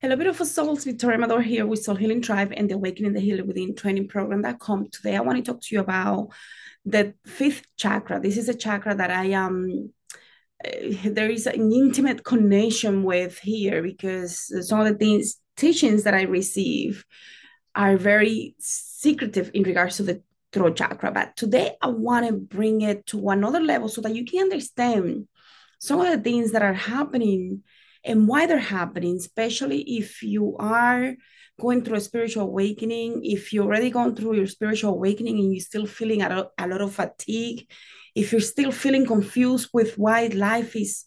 Hello, beautiful souls. Victoria Amador here with Soul Healing Tribe and the Awakening the Healer Within training program.com. Today, I want to talk to you about the fifth chakra. This is a chakra that I am, um, uh, there is an intimate connection with here because some of the things, teachings that I receive are very secretive in regards to the throat chakra. But today, I want to bring it to another level so that you can understand some of the things that are happening and why they're happening, especially if you are going through a spiritual awakening, if you're already gone through your spiritual awakening and you're still feeling a, lot, a lot of fatigue, if you're still feeling confused with why life is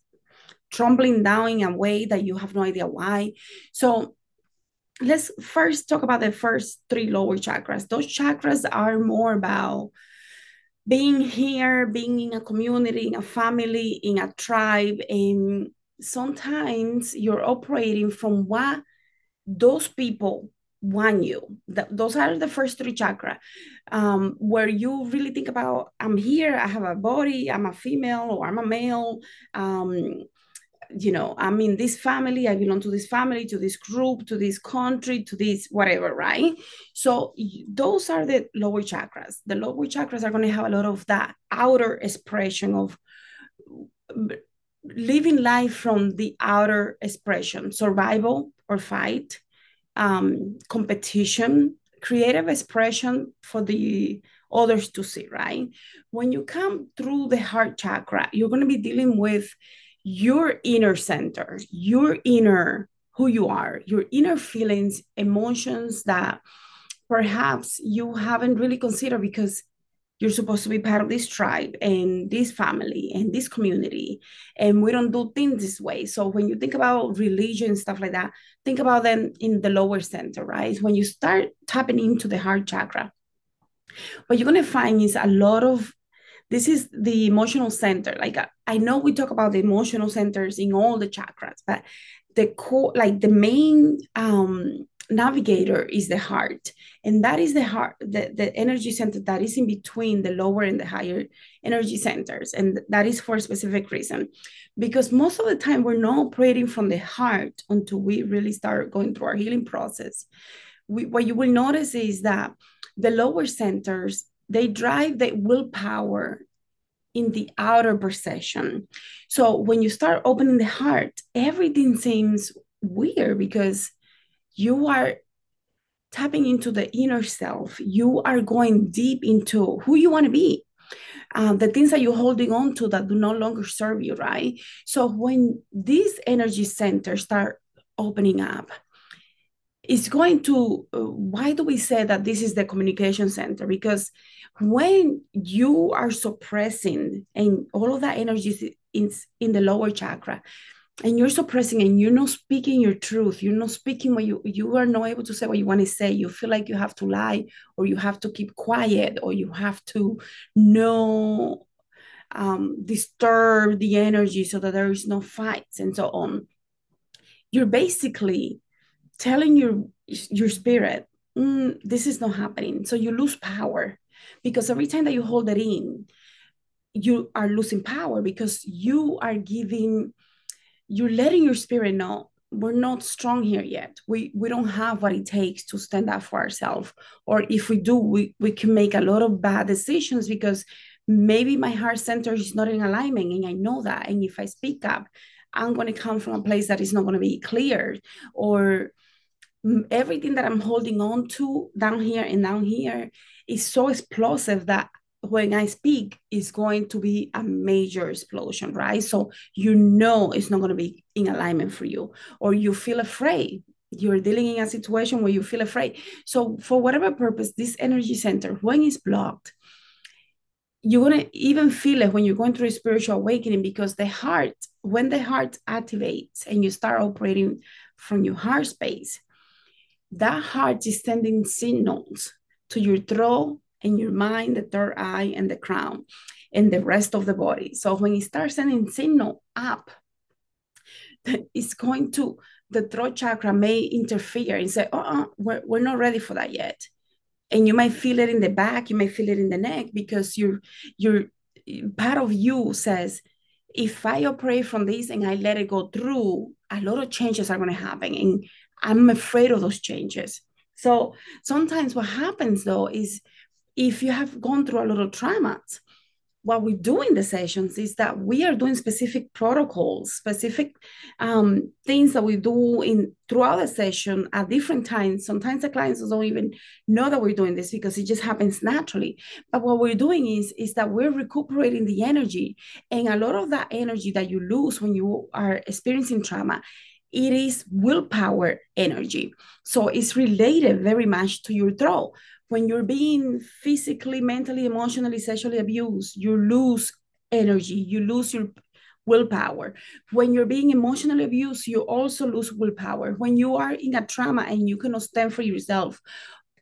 tumbling down in a way that you have no idea why. So let's first talk about the first three lower chakras. Those chakras are more about being here, being in a community, in a family, in a tribe, and sometimes you're operating from what those people want you. Those are the first three chakra, um, where you really think about, I'm here, I have a body, I'm a female or I'm a male. Um, you know, I'm in this family, I belong to this family, to this group, to this country, to this whatever, right? So those are the lower chakras. The lower chakras are going to have a lot of that outer expression of living life from the outer expression survival or fight um, competition creative expression for the others to see right? When you come through the heart chakra you're going to be dealing with your inner center your inner who you are your inner feelings emotions that perhaps you haven't really considered because you're supposed to be part of this tribe and this family and this community. And we don't do things this way. So when you think about religion stuff like that think about them in the lower center right? When you start tapping into the heart chakra what you're going to find is a lot of this is the emotional center. Like i know we talk about the emotional centers in all the chakras but the core like the main um navigator is the heart and that is the heart the, the energy center that is in between the lower and the higher energy centers and that is for a specific reason. Because most of the time we're not operating from the heart until we really start going through our healing process. We, what you will notice is that the lower centers they drive the willpower in the outer perception. So when you start opening the heart everything seems weird because you are tapping into the inner self. You are going deep into who you want to be. Um, the things that you're holding on to that do no longer serve you, right? So when these energy centers start opening up, it's going to, uh, why do we say that this is the communication center? Because when you are suppressing and all of that energy is in the lower chakra, and you're suppressing and you're not speaking your truth you're not speaking what you you are not able to say what you want to say you feel like you have to lie or you have to keep quiet or you have to no um, disturb the energy so that there is no fights and so on. You're basically telling your your spirit mm, this is not happening. So you lose power because every time that you hold it in you are losing power because you are giving you're letting your spirit know we're not strong here yet. We we don't have what it takes to stand up for ourselves. Or if we do, we, we can make a lot of bad decisions because maybe my heart center is not in alignment and I know that. And if I speak up, I'm going to come from a place that is not going to be clear or everything that I'm holding on to down here and down here is so explosive that when I speak, it's going to be a major explosion, right? So you know it's not going to be in alignment for you, or you feel afraid. You're dealing in a situation where you feel afraid. So, for whatever purpose, this energy center, when it's blocked, you're going to even feel it when you're going through a spiritual awakening because the heart, when the heart activates and you start operating from your heart space, that heart is sending signals to your throat in your mind, the third eye, and the crown, and the rest of the body. So when it starts sending signal up, it's going to the throat chakra may interfere and say, "Oh, we're we're not ready for that yet." And you might feel it in the back, you may feel it in the neck because you're you're part of you says if I operate from this and I let it go through, a lot of changes are going to happen. And I'm afraid of those changes. So sometimes what happens though is if you have gone through a lot of traumas, what we do in the sessions is that we are doing specific protocols, specific um, things that we do in throughout the session at different times. Sometimes the clients don't even know that we're doing this because it just happens naturally. But what we're doing is is that we're recuperating the energy, and a lot of that energy that you lose when you are experiencing trauma it is willpower energy. So it's related very much to your throat. When you're being physically, mentally, emotionally, sexually abused, you lose energy, you lose your willpower. When you're being emotionally abused, you also lose willpower. When you are in a trauma and you cannot stand for yourself,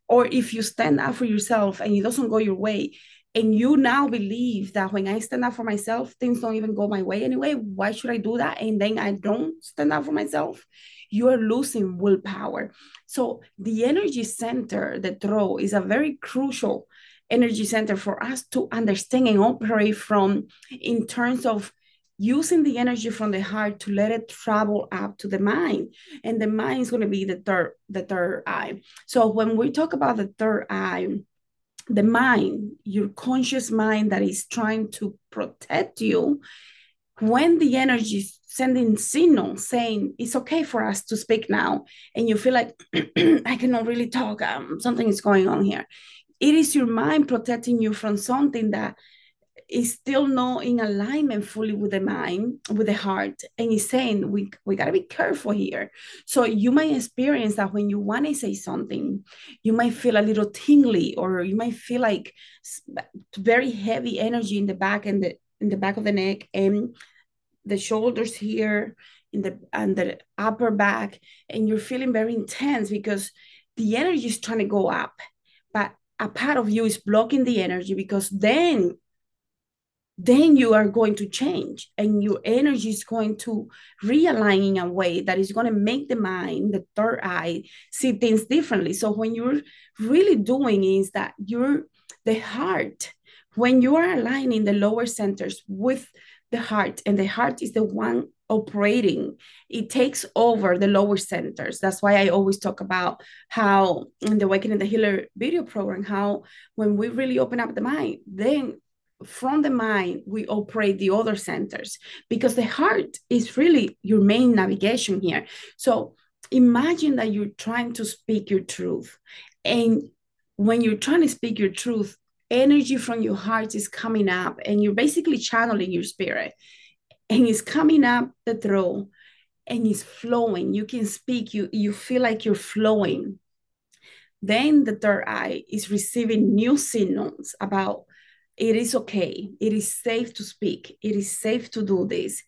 or if you stand up for yourself and it doesn't go your way, and you now believe that when I stand up for myself, things don't even go my way anyway. Why should I do that? And then I don't stand up for myself. You are losing willpower. So the energy center, the throat, is a very crucial energy center for us to understand and operate from in terms of using the energy from the heart to let it travel up to the mind and the mind is going to be the third the third eye so when we talk about the third eye the mind, your conscious mind that is trying to protect you, when the energy is sending signal saying it's okay for us to speak now, and you feel like I cannot really talk, um, something is going on here. It is your mind protecting you from something that is still not in alignment fully with the mind, with the heart, and he's saying we we gotta be careful here. So you might experience that when you want to say something, you might feel a little tingly, or you might feel like very heavy energy in the back and the in the back of the neck and the shoulders here in the and the upper back, and you're feeling very intense because the energy is trying to go up, but a part of you is blocking the energy because then then you are going to change and your energy is going to realign in a way that is going to make the mind the third eye see things differently. So when you're really doing is that you're the heart when you are aligning the lower centers with the heart and the heart is the one operating it takes over the lower centers. That's why i always talk about how in the awakening the healer video program how when we really open up the mind then from the mind we operate the other centers because the heart is really your main navigation here. So imagine that you're trying to speak your truth and when you're trying to speak your truth energy from your heart is coming up and you're basically channeling your spirit. And it's coming up the throat and it's flowing. You can speak you you feel like you're flowing. Then the third eye is receiving new signals about it is okay. It is safe to speak. It is safe to do this.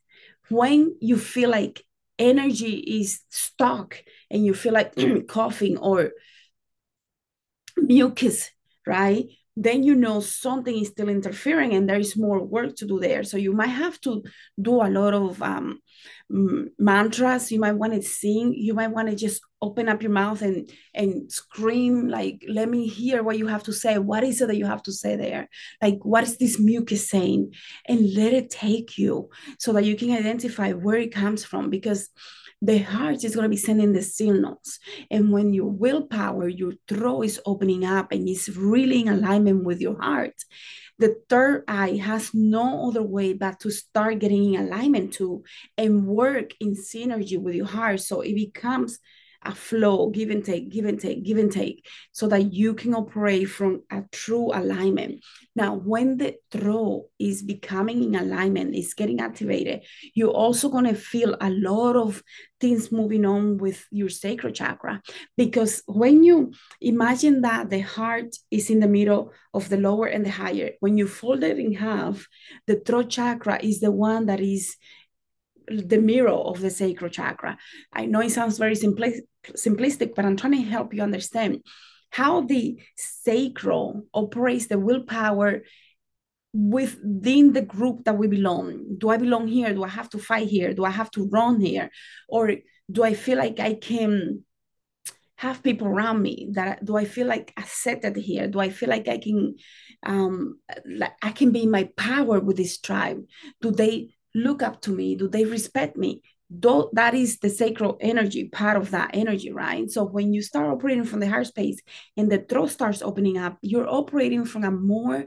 When you feel like energy is stuck and you feel like coughing or mucus, right? Then you know something is still interfering and there is more work to do there. So you might have to do a lot of um, mantras. You might want to sing. You might want to just open up your mouth and and scream like let me hear what you have to say. What is it that you have to say there? Like what is this mucus saying? And let it take you so that you can identify where it comes from because the heart is going to be sending the signals. And when your willpower your throat is opening up and it's really in alignment with your heart the third eye has no other way but to start getting in alignment to and work in synergy with your heart. So it becomes a flow, give and take, give and take, give and take, so that you can operate from a true alignment. Now, when the throat is becoming in alignment, is getting activated, you're also going to feel a lot of things moving on with your sacral chakra. Because when you imagine that the heart is in the middle of the lower and the higher, when you fold it in half, the throat chakra is the one that is the mirror of the sacral chakra. I know it sounds very simplistic, simplistic, but I'm trying to help you understand how the sacral operates the willpower within the group that we belong. Do I belong here? Do I have to fight here? Do I have to run here? Or do I feel like I can have people around me that do I feel like accepted here? Do I feel like I can um like I can be in my power with this tribe? Do they look up to me? Do they respect me? Though that is the sacral energy, part of that energy, right? So when you start operating from the heart space and the throat starts opening up, you're operating from a more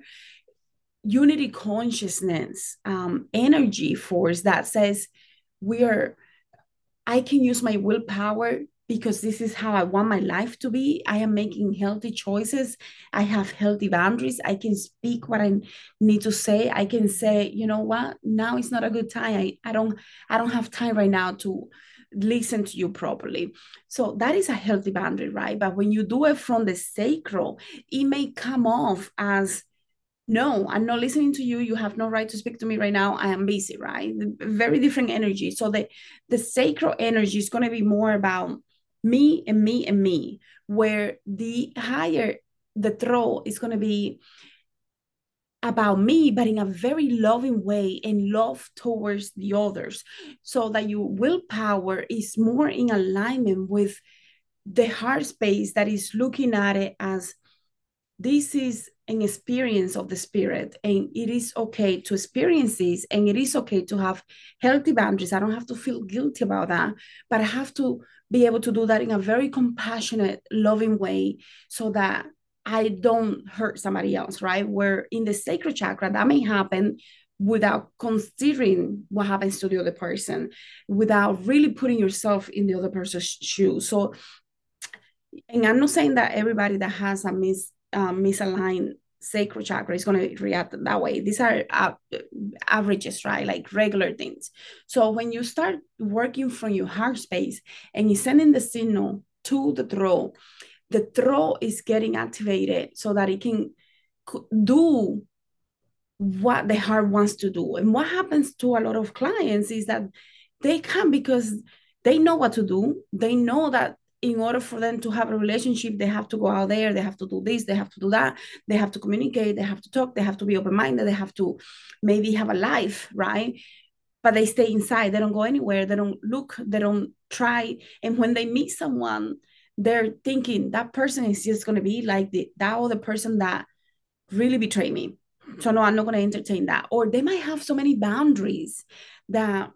unity consciousness um, energy force that says we are i can use my willpower because this is how i want my life to be. I am making healthy choices. I have healthy boundaries. I can speak what i need to say. I can say you know what? Now is not a good time. I, I don't i don't have time right now to listen to you properly. So that is a healthy boundary right? But when you do it from the sacral it may come off as no i'm not listening to you. You have no right to speak to me right now. I am busy right? Very different energy. So the the sacral energy is going to be more about me and me and me where the higher the throw is going to be about me but in a very loving way and love towards the others. So that your willpower is more in alignment with the heart space that is looking at it as this is an experience of the spirit and it is okay to experience this and it is okay to have healthy boundaries. I don't have to feel guilty about that but i have to be able to do that in a very compassionate loving way so that i don't hurt somebody else right? Where in the sacral chakra that may happen without considering what happens to the other person without really putting yourself in the other person's shoes. So and i'm not saying that everybody that has a mis um, misaligned sacral chakra is going to react that way. These are uh, averages, right? Like regular things. So when you start working from your heart space and you're sending the signal to the throat, the throat is getting activated so that it can do what the heart wants to do. And what happens to a lot of clients is that they come because they know what to do. They know that in order for them to have a relationship, they have to go out there, they have to do this, they have to do that, they have to communicate, they have to talk, they have to be open minded, they have to maybe have a life, right? But they stay inside, they don't go anywhere, they don't look, they don't try. And when they meet someone, they're thinking that person is just going to be like the, that other person that really betrayed me. So, no, I'm not going to entertain that. Or they might have so many boundaries that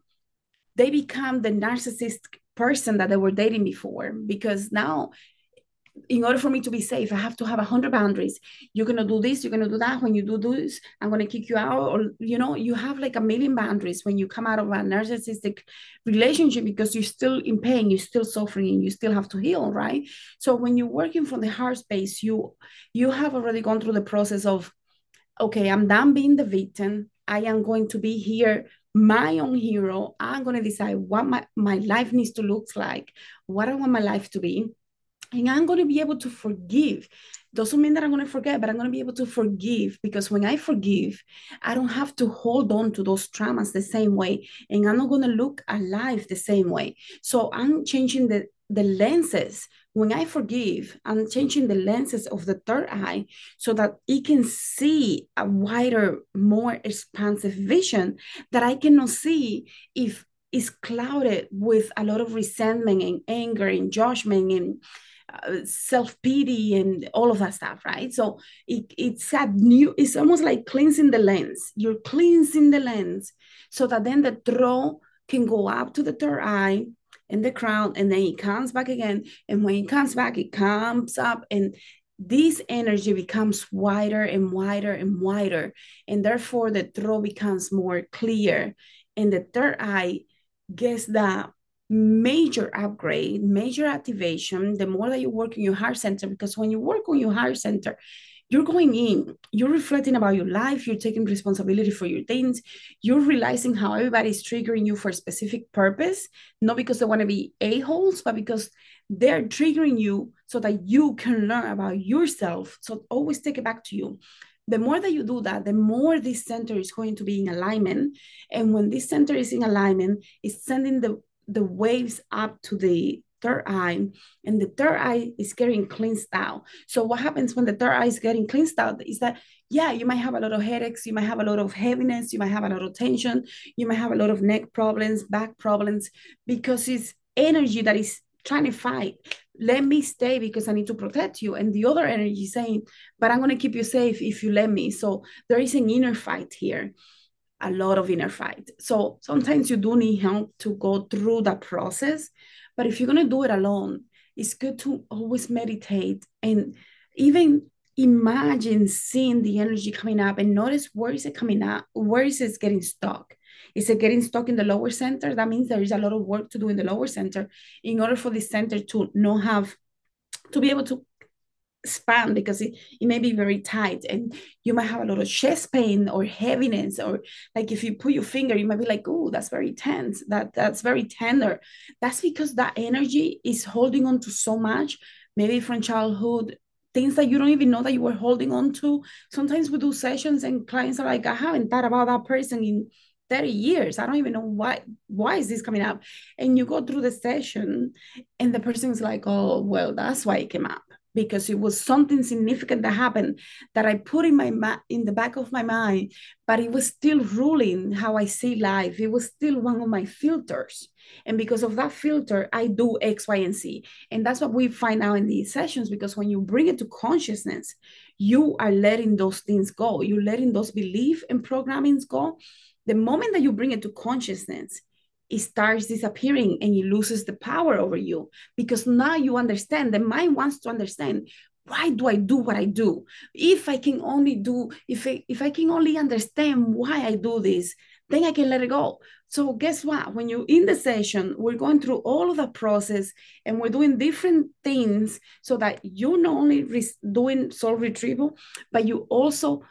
they become the narcissist person that they were dating before because now in order for me to be safe, I have to have a hundred boundaries. You're gonna do this, you're gonna do that. When you do this, I'm gonna kick you out. Or you know, you have like a million boundaries when you come out of a narcissistic relationship because you're still in pain, you're still suffering, and you still have to heal, right? So when you're working from the heart space, you you have already gone through the process of, okay, I'm done being the victim. I am going to be here my own hero. I'm going to decide what my, my life needs to look like, what I want my life to be. And I'm going to be able to forgive. Doesn't mean that I'm going to forget, but I'm going to be able to forgive because when I forgive, I don't have to hold on to those traumas the same way. And I'm not going to look at life the same way. So I'm changing the, the lenses. When I forgive, I'm changing the lenses of the third eye so that it can see a wider, more expansive vision that I cannot see if it's clouded with a lot of resentment and anger and judgment and uh, self-pity and all of that stuff right? So it, it's a new it's almost like cleansing the lens. You're cleansing the lens so that then the throw can go up to the third eye in the crown and then it comes back again and when it comes back it comes up and this energy becomes wider and wider and wider and therefore the throat becomes more clear and the third eye gets the major upgrade major activation. The more that you work in your heart center because when you work on your heart center you're going in, you're reflecting about your life, you're taking responsibility for your things, you're realizing how everybody's triggering you for a specific purpose, not because they want to be a-holes, but because they're triggering you so that you can learn about yourself. So always take it back to you. The more that you do that, the more this center is going to be in alignment. And when this center is in alignment, it's sending the, the waves up to the third eye and the third eye is getting cleansed out so what happens when the third eye is getting cleansed out is that yeah you might have a lot of headaches you might have a lot of heaviness you might have a lot of tension you might have a lot of neck problems back problems because it's energy that is trying to fight let me stay because i need to protect you and the other energy is saying but i'm going to keep you safe if you let me so there is an inner fight here a lot of inner fight. So sometimes you do need help to go through that process. But if you're going to do it alone, it's good to always meditate and even imagine seeing the energy coming up and notice where is it coming up where is it getting stuck. Is it getting stuck in the lower center? That means there is a lot of work to do in the lower center in order for the center to not have to be able to span because it, it may be very tight and you might have a lot of chest pain or heaviness or like if you put your finger you might be like oh that's very tense. That that's very tender. That's because that energy is holding on to so much. Maybe from childhood things that you don't even know that you were holding on to. Sometimes we do sessions and clients are like i haven't thought about that person in 30 years. I don't even know why why is this coming up? And you go through the session and the person's like oh well that's why it came up because it was something significant that happened that I put in my ma- in the back of my mind, but it was still ruling how I see life. It was still one of my filters. And because of that filter, I do X, Y, and Z. And that's what we find out in these sessions because when you bring it to consciousness, you are letting those things go. You're letting those belief and programmings go. The moment that you bring it to consciousness, it starts disappearing and it loses the power over you because now you understand the mind wants to understand why do i do what i do? If i can only do if I, if i can only understand why i do this then i can let it go. So guess what? When you're in the session we're going through all of the process and we're doing different things so that you're not only doing soul retrieval but you also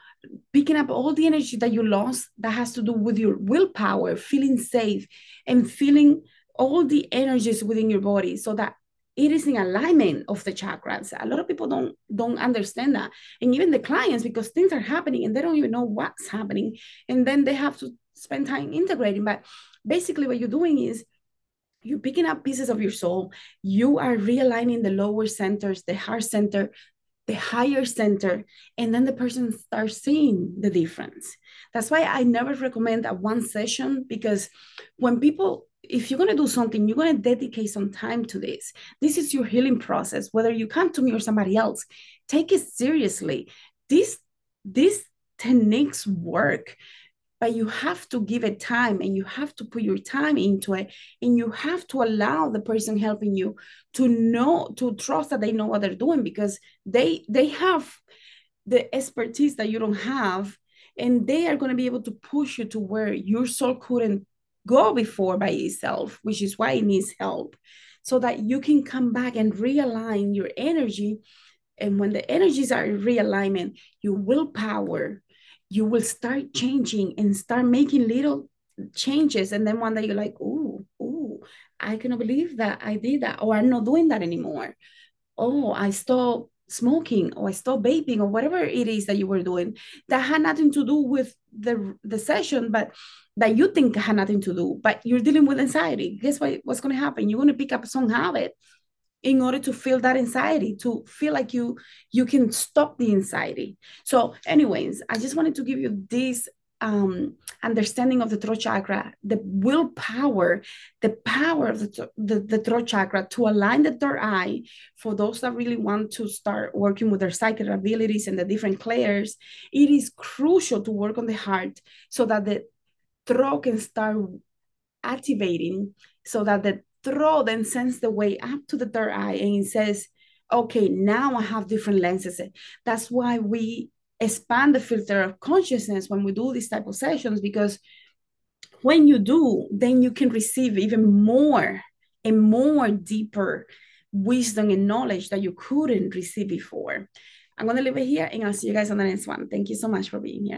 picking up all the energy that you lost that has to do with your willpower, feeling safe, and feeling all the energies within your body so that it is in alignment of the chakras. A lot of people don't don't understand that. And even the clients, because things are happening and they don't even know what's happening. And then they have to spend time integrating. But basically what you're doing is you're picking up pieces of your soul. You are realigning the lower centers, the heart center, the higher center and then the person starts seeing the difference. That's why i never recommend a one session because when people if you're going to do something you're going to dedicate some time to this. This is your healing process. Whether you come to me or somebody else take it seriously. This these techniques work but you have to give it time and you have to put your time into it and you have to allow the person helping you to know to trust that they know what they're doing because they they have the expertise that you don't have and they are going to be able to push you to where your soul couldn't go before by itself which is why it needs help so that you can come back and realign your energy and when the energies are in realignment your willpower you will start changing and start making little changes. And then one day you're like, oh, oh, I cannot believe that I did that, or I'm not doing that anymore. Oh, I stopped smoking or I stopped vaping or whatever it is that you were doing that had nothing to do with the the session, but that you think had nothing to do, but you're dealing with anxiety. Guess what, what's going to happen? You're going to pick up some habit in order to feel that anxiety to feel like you you can stop the anxiety so anyways i just wanted to give you this um, understanding of the throat chakra, the willpower, the power of the, the, the, throat chakra to align the third eye for those that really want to start working with their psychic abilities and the different layers. It is crucial to work on the heart so that the throat can start activating so that the then sends the way up to the third eye and it says, okay, now I have different lenses. That's why we expand the filter of consciousness when we do these type of sessions, because when you do, then you can receive even more and more deeper wisdom and knowledge that you couldn't receive before. I'm going to leave it here and I'll see you guys on the next one. Thank you so much for being here.